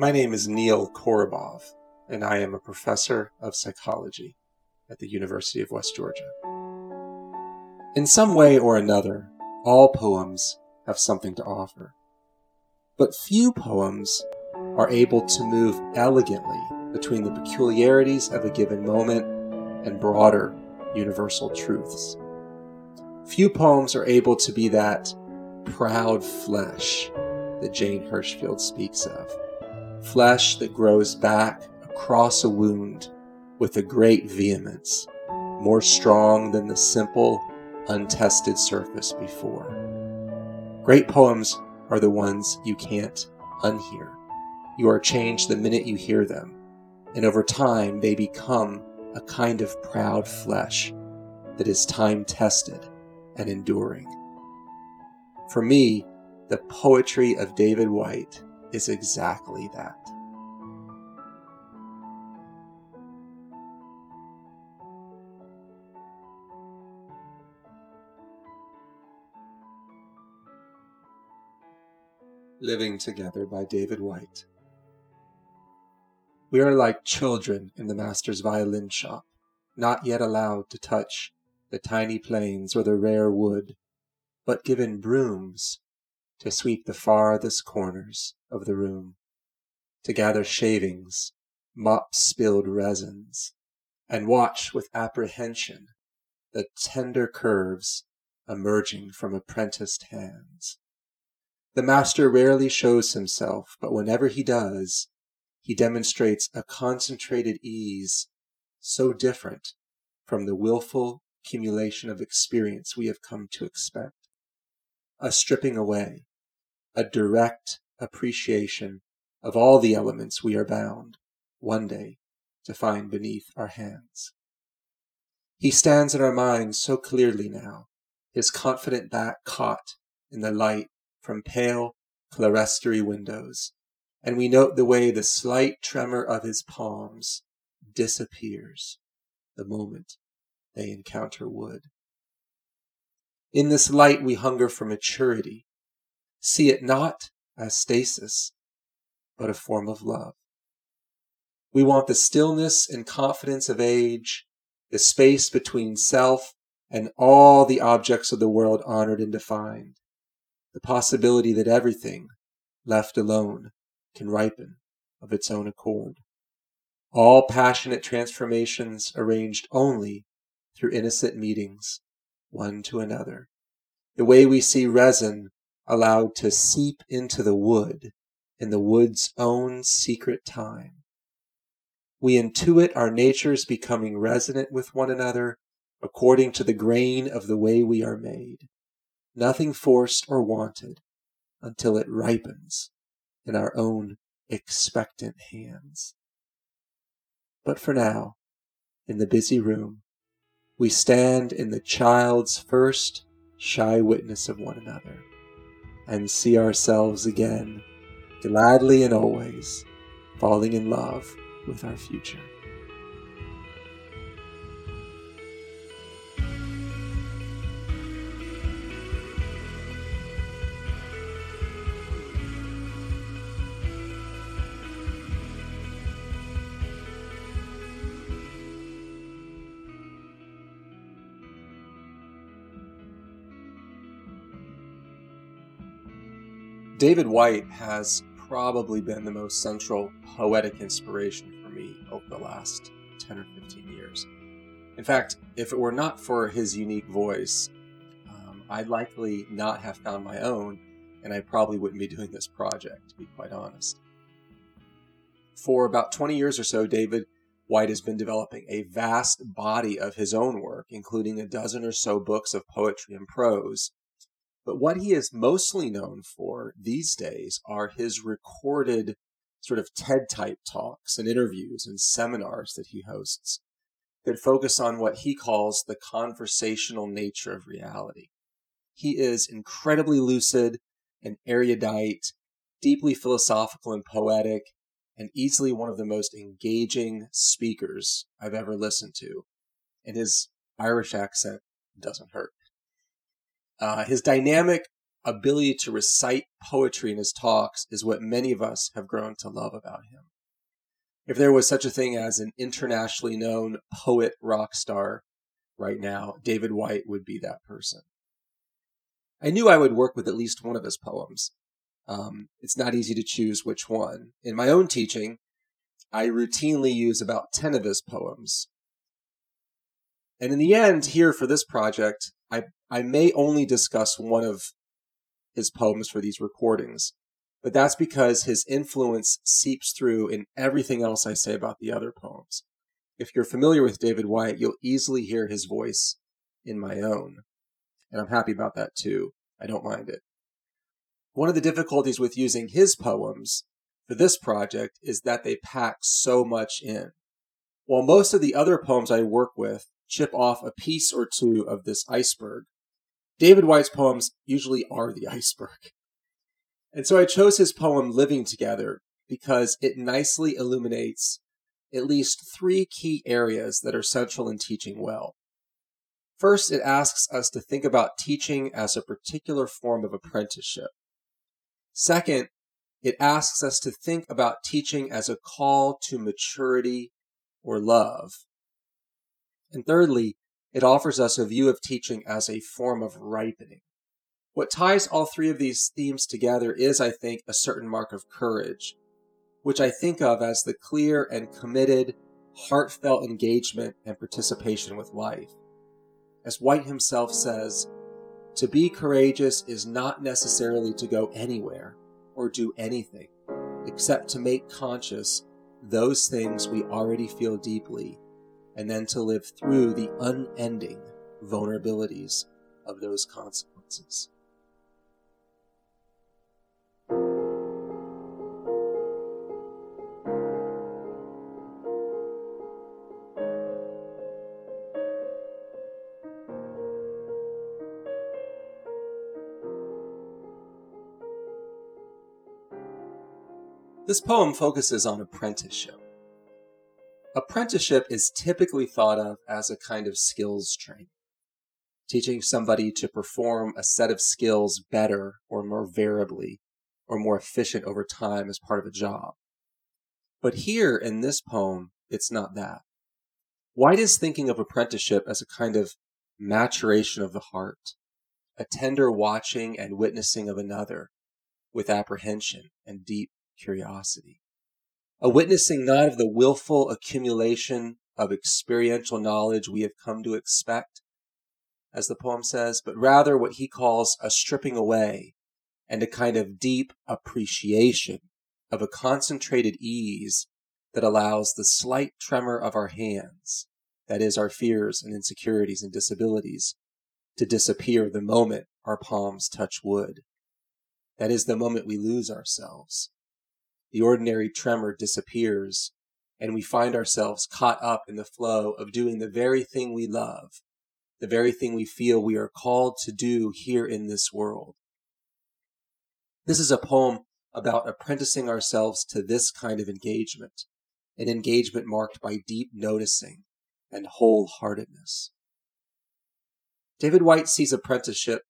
My name is Neil Korobov, and I am a professor of psychology at the University of West Georgia. In some way or another, all poems have something to offer. But few poems are able to move elegantly between the peculiarities of a given moment and broader universal truths. Few poems are able to be that proud flesh that Jane Hirshfield speaks of. Flesh that grows back across a wound with a great vehemence, more strong than the simple, untested surface before. Great poems are the ones you can't unhear. You are changed the minute you hear them, and over time they become a kind of proud flesh that is time tested and enduring. For me, the poetry of David Whyte is exactly that. Living Together by David Whyte. We are like children in the master's violin shop, not yet allowed to touch the tiny planes or the rare wood, but given brooms to sweep the farthest corners of the room, to gather shavings, mop spilled resins, and watch with apprehension the tender curves emerging from apprenticed hands. The master rarely shows himself, but whenever he does, he demonstrates a concentrated ease so different from the willful accumulation of experience we have come to expect. A stripping away, a direct appreciation of all the elements we are bound, one day, to find beneath our hands. He stands in our minds so clearly now, his confident back caught in the light from pale clerestory windows, and we note the way the slight tremor of his palms disappears the moment they encounter wood. In this light we hunger for maturity. See it not as stasis, but a form of love. We want the stillness and confidence of age, the space between self and all the objects of the world honored and defined the possibility that everything, left alone, can ripen of its own accord. All passionate transformations arranged only through innocent meetings, one to another. The way we see resin allowed to seep into the wood in the wood's own secret time. We intuit our natures becoming resonant with one another according to the grain of the way we are made nothing forced or wanted until it ripens in our own expectant hands. But for now, in the busy room, we stand in the child's first shy witness of one another and see ourselves again, gladly and always, falling in love with our future. David Whyte has probably been the most central poetic inspiration for me over the last 10 or 15 years. In fact, if it were not for his unique voice, um, I'd likely not have found my own, and I probably wouldn't be doing this project, to be quite honest. For about 20 years or so, David Whyte has been developing a vast body of his own work, including a dozen or so books of poetry and prose, but what he is mostly known for these days are his recorded sort of TED type talks and interviews and seminars that he hosts that focus on what he calls the conversational nature of reality. He is incredibly lucid and erudite, deeply philosophical and poetic, and easily one of the most engaging speakers I've ever listened to. And his Irish accent doesn't hurt. Uh, his dynamic ability to recite poetry in his talks is what many of us have grown to love about him. If there was such a thing as an internationally known poet rock star right now, David Whyte would be that person. I knew I would work with at least one of his poems. Um, it's not easy to choose which one. In my own teaching, I routinely use about 10 of his poems. And in the end, here for this project, I, I may only discuss one of his poems for these recordings, but that's because his influence seeps through in everything else I say about the other poems. If you're familiar with David Whyte, you'll easily hear his voice in my own. And I'm happy about that too. I don't mind it. One of the difficulties with using his poems for this project is that they pack so much in. While most of the other poems I work with chip off a piece or two of this iceberg, David Whyte's poems usually are the iceberg. And so I chose his poem Living Together because it nicely illuminates at least three key areas that are central in teaching well. First, it asks us to think about teaching as a particular form of apprenticeship. Second, it asks us to think about teaching as a call to maturity or love. And thirdly, it offers us a view of teaching as a form of ripening. What ties all three of these themes together is, I think, a certain mark of courage, which I think of as the clear and committed, heartfelt engagement and participation with life. As Whyte himself says, to be courageous is not necessarily to go anywhere or do anything except to make conscious those things we already feel deeply and then to live through the unending vulnerabilities of those consequences. This poem focuses on apprenticeship. Apprenticeship is typically thought of as a kind of skills training, teaching somebody to perform a set of skills better or more variably or more efficient over time as part of a job. But here in this poem, it's not that. Whyte is thinking of apprenticeship as a kind of maturation of the heart, a tender watching and witnessing of another with apprehension and deep curiosity. A witnessing not of the willful accumulation of experiential knowledge we have come to expect, as the poem says, but rather what he calls a stripping away and a kind of deep appreciation of a concentrated ease that allows the slight tremor of our hands, that is, our fears and insecurities and disabilities, to disappear the moment our palms touch wood. That is the moment we lose ourselves the ordinary tremor disappears, and we find ourselves caught up in the flow of doing the very thing we love, the very thing we feel we are called to do here in this world. This is a poem about apprenticing ourselves to this kind of engagement, an engagement marked by deep noticing and wholeheartedness. David Whyte sees apprenticeship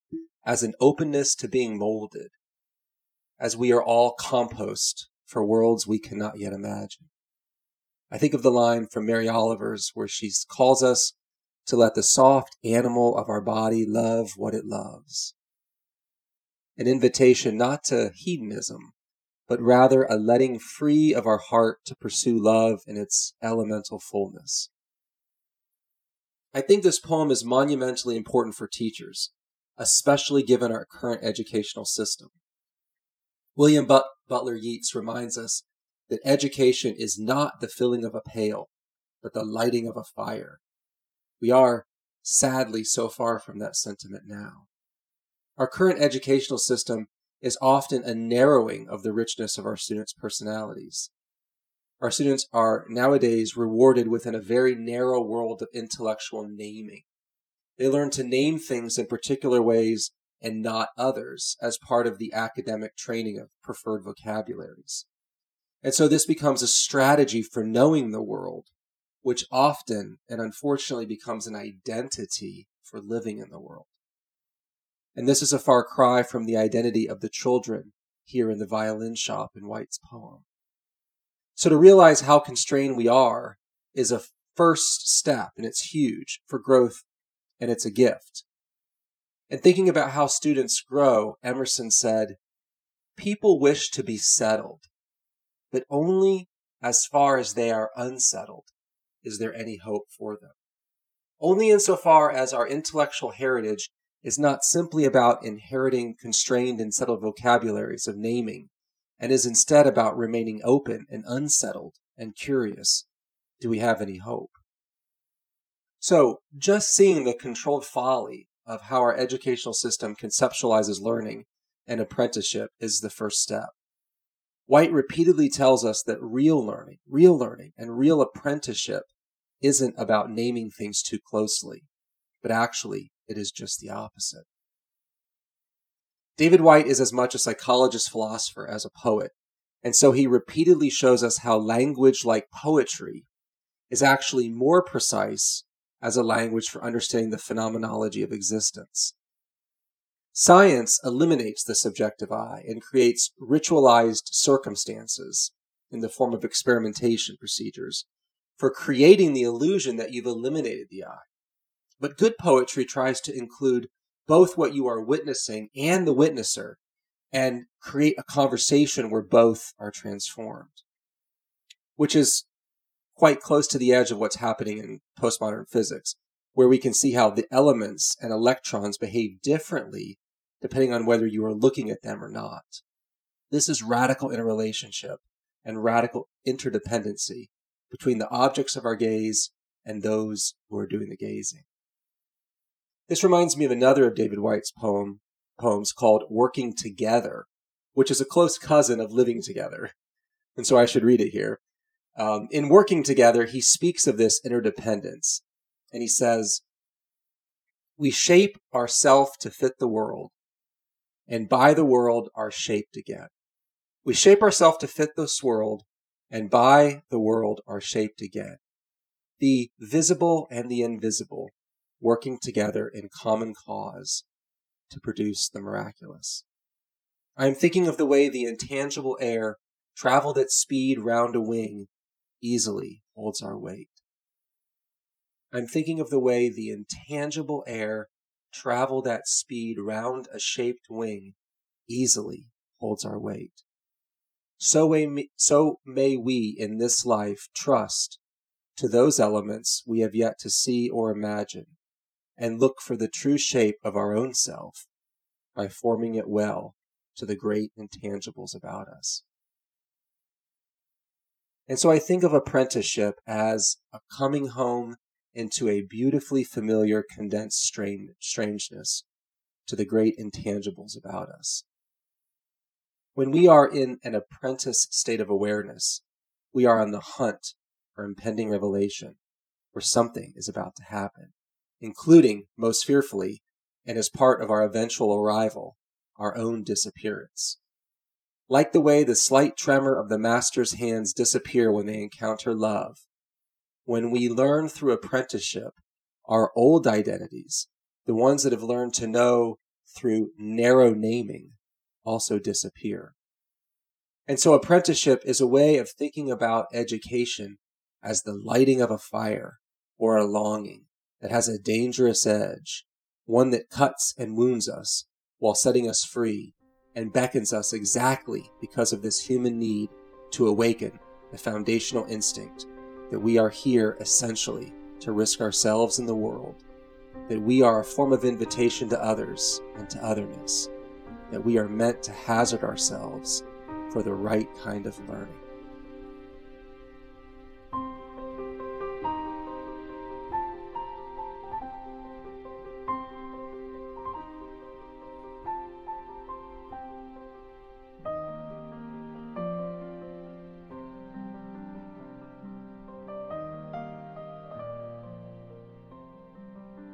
as an openness to being molded, as we are all compost for worlds we cannot yet imagine. I think of the line from Mary Oliver's where she calls us to let the soft animal of our body love what it loves. An invitation not to hedonism, but rather a letting free of our heart to pursue love in its elemental fullness. I think this poem is monumentally important for teachers, especially given our current educational system. William but- Butler Yeats reminds us that education is not the filling of a pail, but the lighting of a fire. We are, sadly, so far from that sentiment now. Our current educational system is often a narrowing of the richness of our students' personalities. Our students are nowadays rewarded within a very narrow world of intellectual naming. They learn to name things in particular ways and not others as part of the academic training of preferred vocabularies. And so this becomes a strategy for knowing the world, which often and unfortunately becomes an identity for living in the world. And this is a far cry from the identity of the children here in the violin shop in Whyte's poem. So to realize how constrained we are is a first step, and it's huge for growth, and it's a gift. And thinking about how students grow, Emerson said, People wish to be settled, but only as far as they are unsettled is there any hope for them. Only insofar as our intellectual heritage is not simply about inheriting constrained and settled vocabularies of naming, and is instead about remaining open and unsettled and curious, do we have any hope? So, just seeing the controlled folly of how our educational system conceptualizes learning and apprenticeship is the first step. Whyte repeatedly tells us that real learning, real learning, and real apprenticeship isn't about naming things too closely, but actually it is just the opposite. David Whyte is as much a psychologist philosopher as a poet, and so he repeatedly shows us how language like poetry is actually more precise as a language for understanding the phenomenology of existence. Science eliminates the subjective I and creates ritualized circumstances in the form of experimentation procedures for creating the illusion that you've eliminated the I. But good poetry tries to include both what you are witnessing and the witnesser and create a conversation where both are transformed, which is quite close to the edge of what's happening in postmodern physics, where we can see how the elements and electrons behave differently depending on whether you are looking at them or not. This is radical interrelationship and radical interdependency between the objects of our gaze and those who are doing the gazing. This reminds me of another of David Whyte's poem, poems called Working Together, which is a close cousin of Living Together. And so I should read it here. Um, in Working Together, he speaks of this interdependence. And he says, We shape ourself to fit the world, and by the world are shaped again. We shape ourselves to fit this world, and by the world are shaped again. The visible and the invisible working together in common cause to produce the miraculous. I am thinking of the way the intangible air traveled at speed round a wing easily holds our weight. I'm thinking of the way the intangible air traveled at speed round a shaped wing easily holds our weight. So may, so may we in this life trust to those elements we have yet to see or imagine, and look for the true shape of our own self by forming it well to the great intangibles about us. And so I think of apprenticeship as a coming home into a beautifully familiar condensed strangeness to the great intangibles about us. When we are in an apprentice state of awareness, we are on the hunt for impending revelation, where something is about to happen, including, most fearfully, and as part of our eventual arrival, our own disappearance. Like the way the slight tremor of the master's hands disappear when they encounter love, when we learn through apprenticeship our old identities, the ones that have learned to know through narrow naming, also disappear. And so apprenticeship is a way of thinking about education as the lighting of a fire or a longing that has a dangerous edge, one that cuts and wounds us while setting us free and beckons us exactly because of this human need to awaken the foundational instinct that we are here essentially to risk ourselves and the world, that we are a form of invitation to others and to otherness, that we are meant to hazard ourselves for the right kind of learning.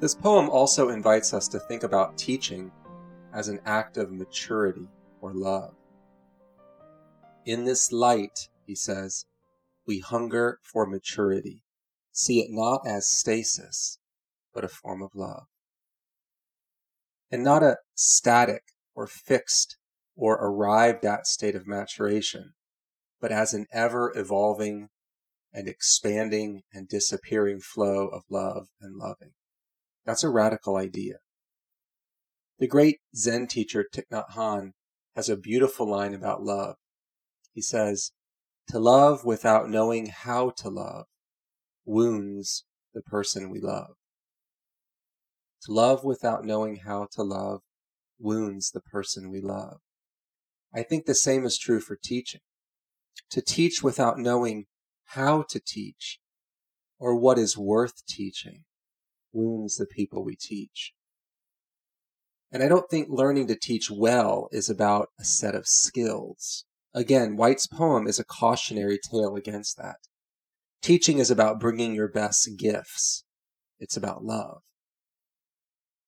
This poem also invites us to think about teaching as an act of maturity or love. In this light, he says, we hunger for maturity. See it not as stasis, but a form of love. and not a static or fixed or arrived at state of maturation, but as an ever evolving and expanding and disappearing flow of love and loving. That's a radical idea. The great Zen teacher Thich Nhat Hanh has a beautiful line about love. He says, To love without knowing how to love wounds the person we love. To love without knowing how to love wounds the person we love. I think the same is true for teaching. To teach without knowing how to teach or what is worth teaching wounds the people we teach. And I don't think learning to teach well is about a set of skills. Again, Whyte's poem is a cautionary tale against that. Teaching is about bringing your best gifts. It's about love.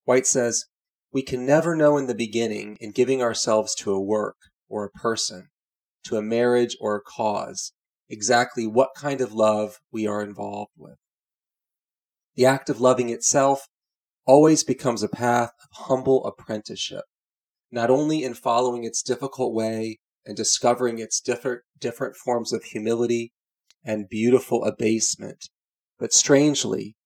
Whyte says, We can never know in the beginning, in giving ourselves to a work or a person, to a marriage or a cause, exactly what kind of love we are involved with. The act of loving itself always becomes a path of humble apprenticeship, not only in following its difficult way and discovering its different, different forms of humility and beautiful abasement, but strangely,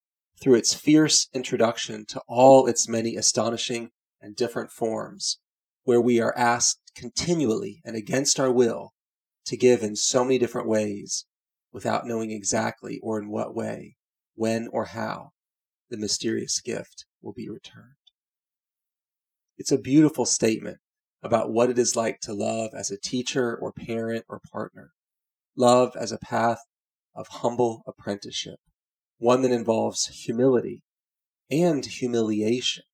through its fierce introduction to all its many astonishing and different forms, where we are asked continually and against our will to give in so many different ways without knowing exactly or in what way, when or how the mysterious gift will be returned. It's a beautiful statement about what it is like to love as a teacher or parent or partner. Love as a path of humble apprenticeship one that involves humility and humiliation.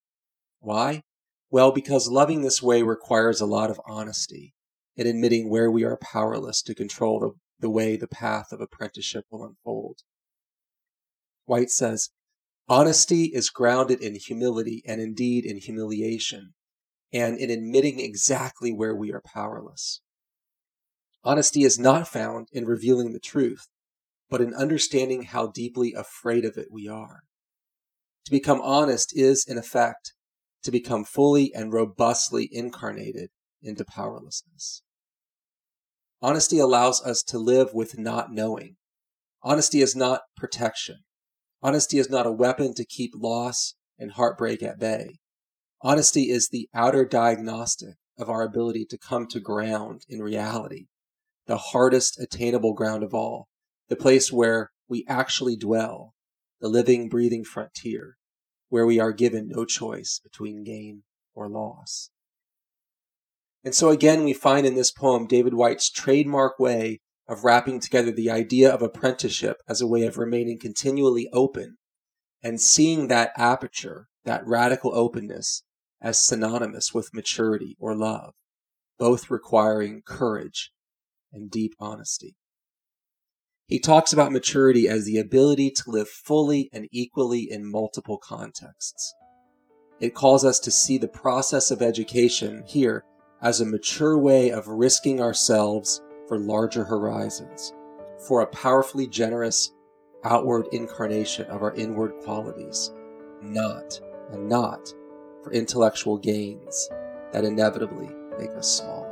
Why? Well, because loving this way requires a lot of honesty in admitting where we are powerless to control the, the way the path of apprenticeship will unfold. Whyte says, Honesty is grounded in humility and indeed in humiliation and in admitting exactly where we are powerless. Honesty is not found in revealing the truth, but in understanding how deeply afraid of it we are. To become honest is, in effect, to become fully and robustly incarnated into powerlessness. Honesty allows us to live with not knowing. Honesty is not protection. Honesty is not a weapon to keep loss and heartbreak at bay. Honesty is the outer diagnostic of our ability to come to ground in reality, the hardest attainable ground of all, the place where we actually dwell, the living, breathing frontier, where we are given no choice between gain or loss. And so again, we find in this poem David Whyte's trademark way of wrapping together the idea of apprenticeship as a way of remaining continually open and seeing that aperture, that radical openness, as synonymous with maturity or love, both requiring courage and deep honesty. He talks about maturity as the ability to live fully and equally in multiple contexts. It calls us to see the process of education here as a mature way of risking ourselves for larger horizons, for a powerfully generous outward incarnation of our inward qualities, not, and not for intellectual gains that inevitably make us small.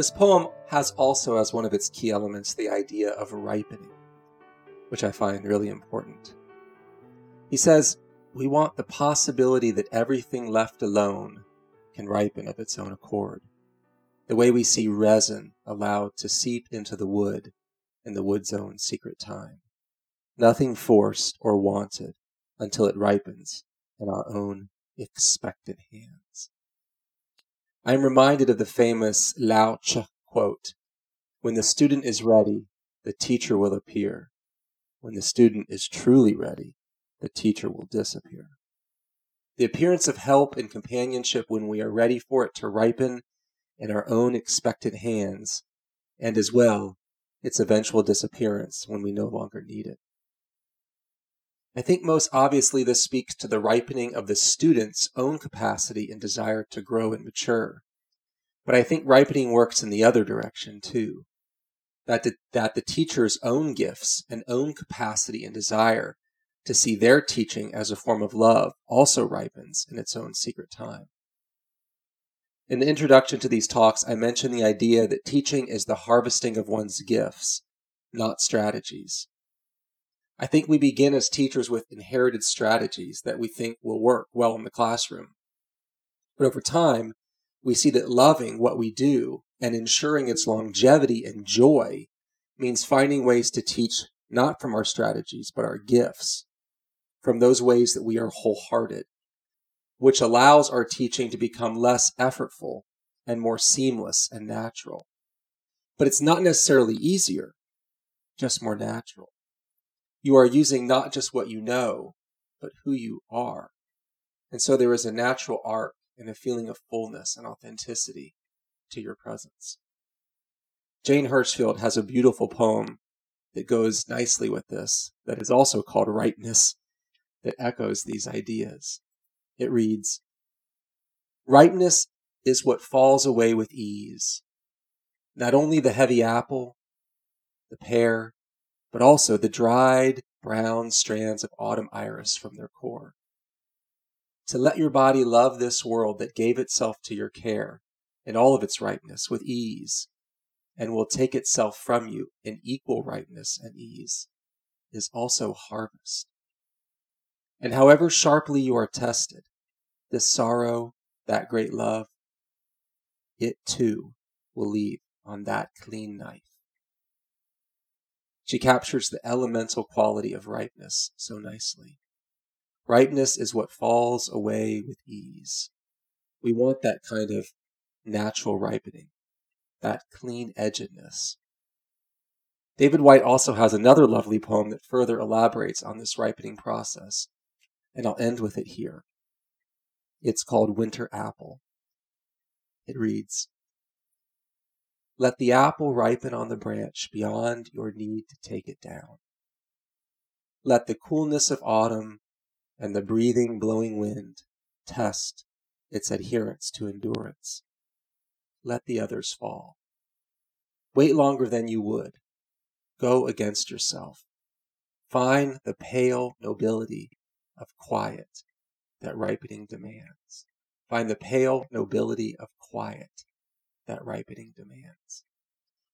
This poem has also as one of its key elements the idea of ripening, which I find really important. He says, We want the possibility that everything left alone can ripen of its own accord. The way we see resin allowed to seep into the wood in the wood's own secret time. Nothing forced or wanted until it ripens in our own expectant hands. I am reminded of the famous Lao Tzu quote When the student is ready, the teacher will appear. When the student is truly ready, the teacher will disappear. The appearance of help and companionship when we are ready for it to ripen in our own expectant hands, and as well its eventual disappearance when we no longer need it. I think most obviously this speaks to the ripening of the student's own capacity and desire to grow and mature. But I think ripening works in the other direction too. That the, that the teacher's own gifts and own capacity and desire to see their teaching as a form of love also ripens in its own secret time. In the introduction to these talks, I mentioned the idea that teaching is the harvesting of one's gifts, not strategies. I think we begin as teachers with inherited strategies that we think will work well in the classroom. But over time, we see that loving what we do and ensuring its longevity and joy means finding ways to teach not from our strategies, but our gifts, from those ways that we are wholehearted, which allows our teaching to become less effortful and more seamless and natural. But it's not necessarily easier, just more natural. You are using not just what you know, but who you are. And so there is a natural arc and a feeling of fullness and authenticity to your presence. Jane Hirshfield has a beautiful poem that goes nicely with this, that is also called Ripeness, that echoes these ideas. It reads Ripeness is what falls away with ease. Not only the heavy apple, the pear, but also the dried brown strands of autumn iris from their core. To let your body love this world that gave itself to your care in all of its ripeness with ease and will take itself from you in equal ripeness and ease is also harvest. And however sharply you are tested, this sorrow, that great love, it too will leave on that clean knife. She captures the elemental quality of ripeness so nicely. Ripeness is what falls away with ease. We want that kind of natural ripening, that clean edgedness. David Whyte also has another lovely poem that further elaborates on this ripening process, and I'll end with it here. It's called Winter Apple. It reads let the apple ripen on the branch beyond your need to take it down. Let the coolness of autumn and the breathing, blowing wind test its adherence to endurance. Let the others fall. Wait longer than you would. Go against yourself. Find the pale nobility of quiet that ripening demands. Find the pale nobility of quiet that ripening demands.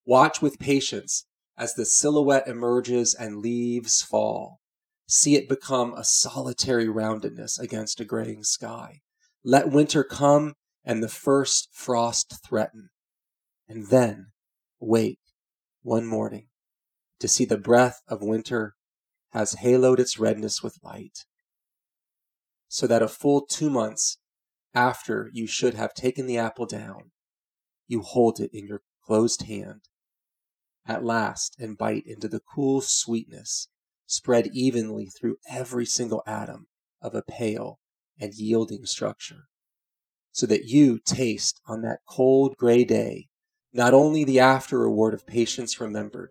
Watch with patience as the silhouette emerges and leaves fall. See it become a solitary roundedness against a graying sky. Let winter come and the first frost threaten. And then wake one morning to see the breath of winter has haloed its redness with light. So that a full two months after you should have taken the apple down, you hold it in your closed hand at last and bite into the cool sweetness spread evenly through every single atom of a pale and yielding structure, so that you taste on that cold gray day not only the after reward of patience remembered,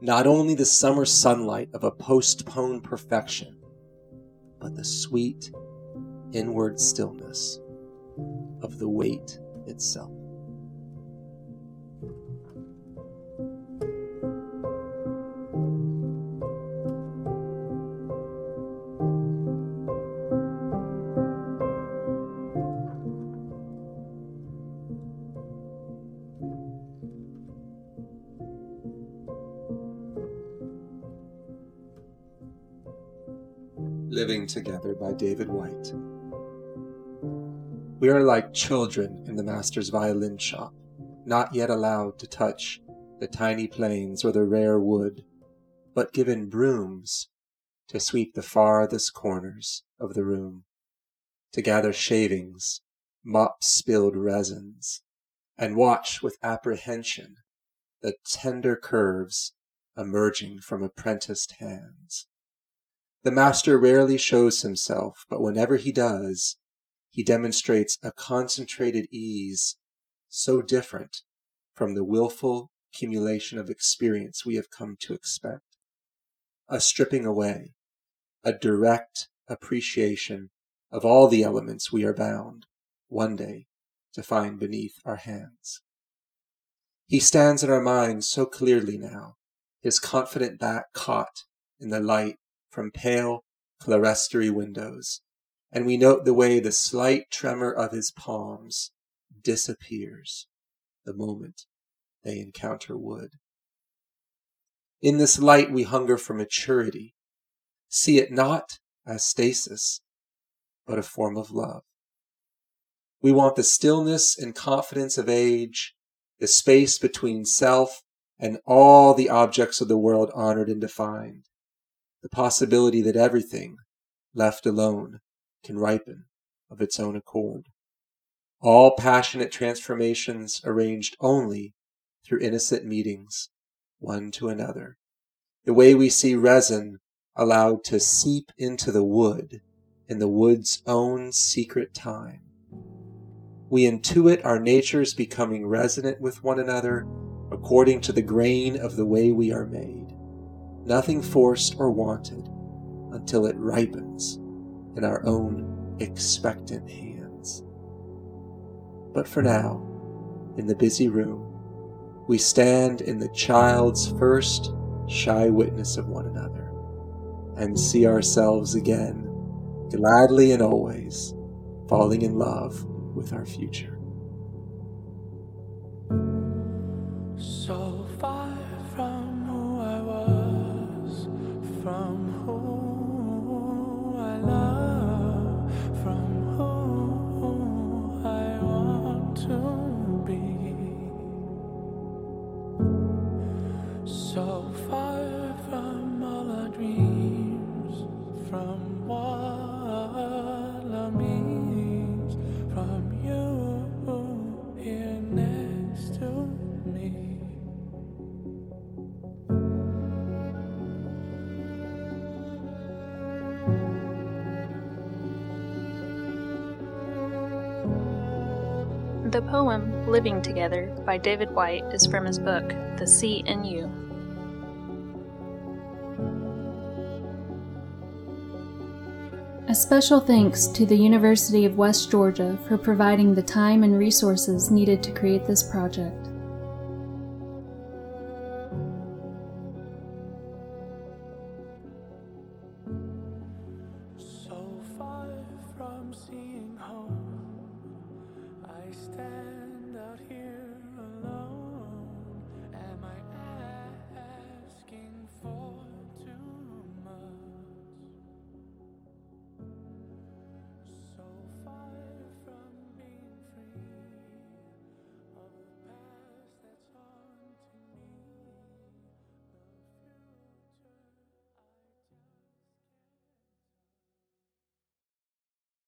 not only the summer sunlight of a postponed perfection, but the sweet inward stillness of the wait itself. Living Together by David Whyte. We are like children in the master's violin shop, not yet allowed to touch the tiny planes or the rare wood, but given brooms to sweep the farthest corners of the room, to gather shavings, mop spilled resins, and watch with apprehension the tender curves emerging from apprenticed hands. The master rarely shows himself, but whenever he does, he demonstrates a concentrated ease so different from the willful, accumulation of experience we have come to expect. A stripping away, a direct appreciation of all the elements we are bound, one day, to find beneath our hands. He stands in our minds so clearly now, his confident back caught in the light from pale clerestory windows, and we note the way the slight tremor of his palms disappears the moment they encounter wood. In this light we hunger for maturity. See it not as stasis, but a form of love. We want the stillness and confidence of age, the space between self and all the objects of the world honored and defined, the possibility that everything, left alone, can ripen of its own accord. All passionate transformations arranged only through innocent meetings, one to another. The way we see resin allowed to seep into the wood in the wood's own secret time. We intuit our natures becoming resonant with one another according to the grain of the way we are made, nothing forced or wanted until it ripens in our own expectant. But for now, in the busy room, we stand in the child's first shy witness of one another and see ourselves again, gladly and always, falling in love with our future. So far from who I was, from The poem Living Together by David Whyte is from his book, The Sea in You. A special thanks to the University of West Georgia for providing the time and resources needed to create this project.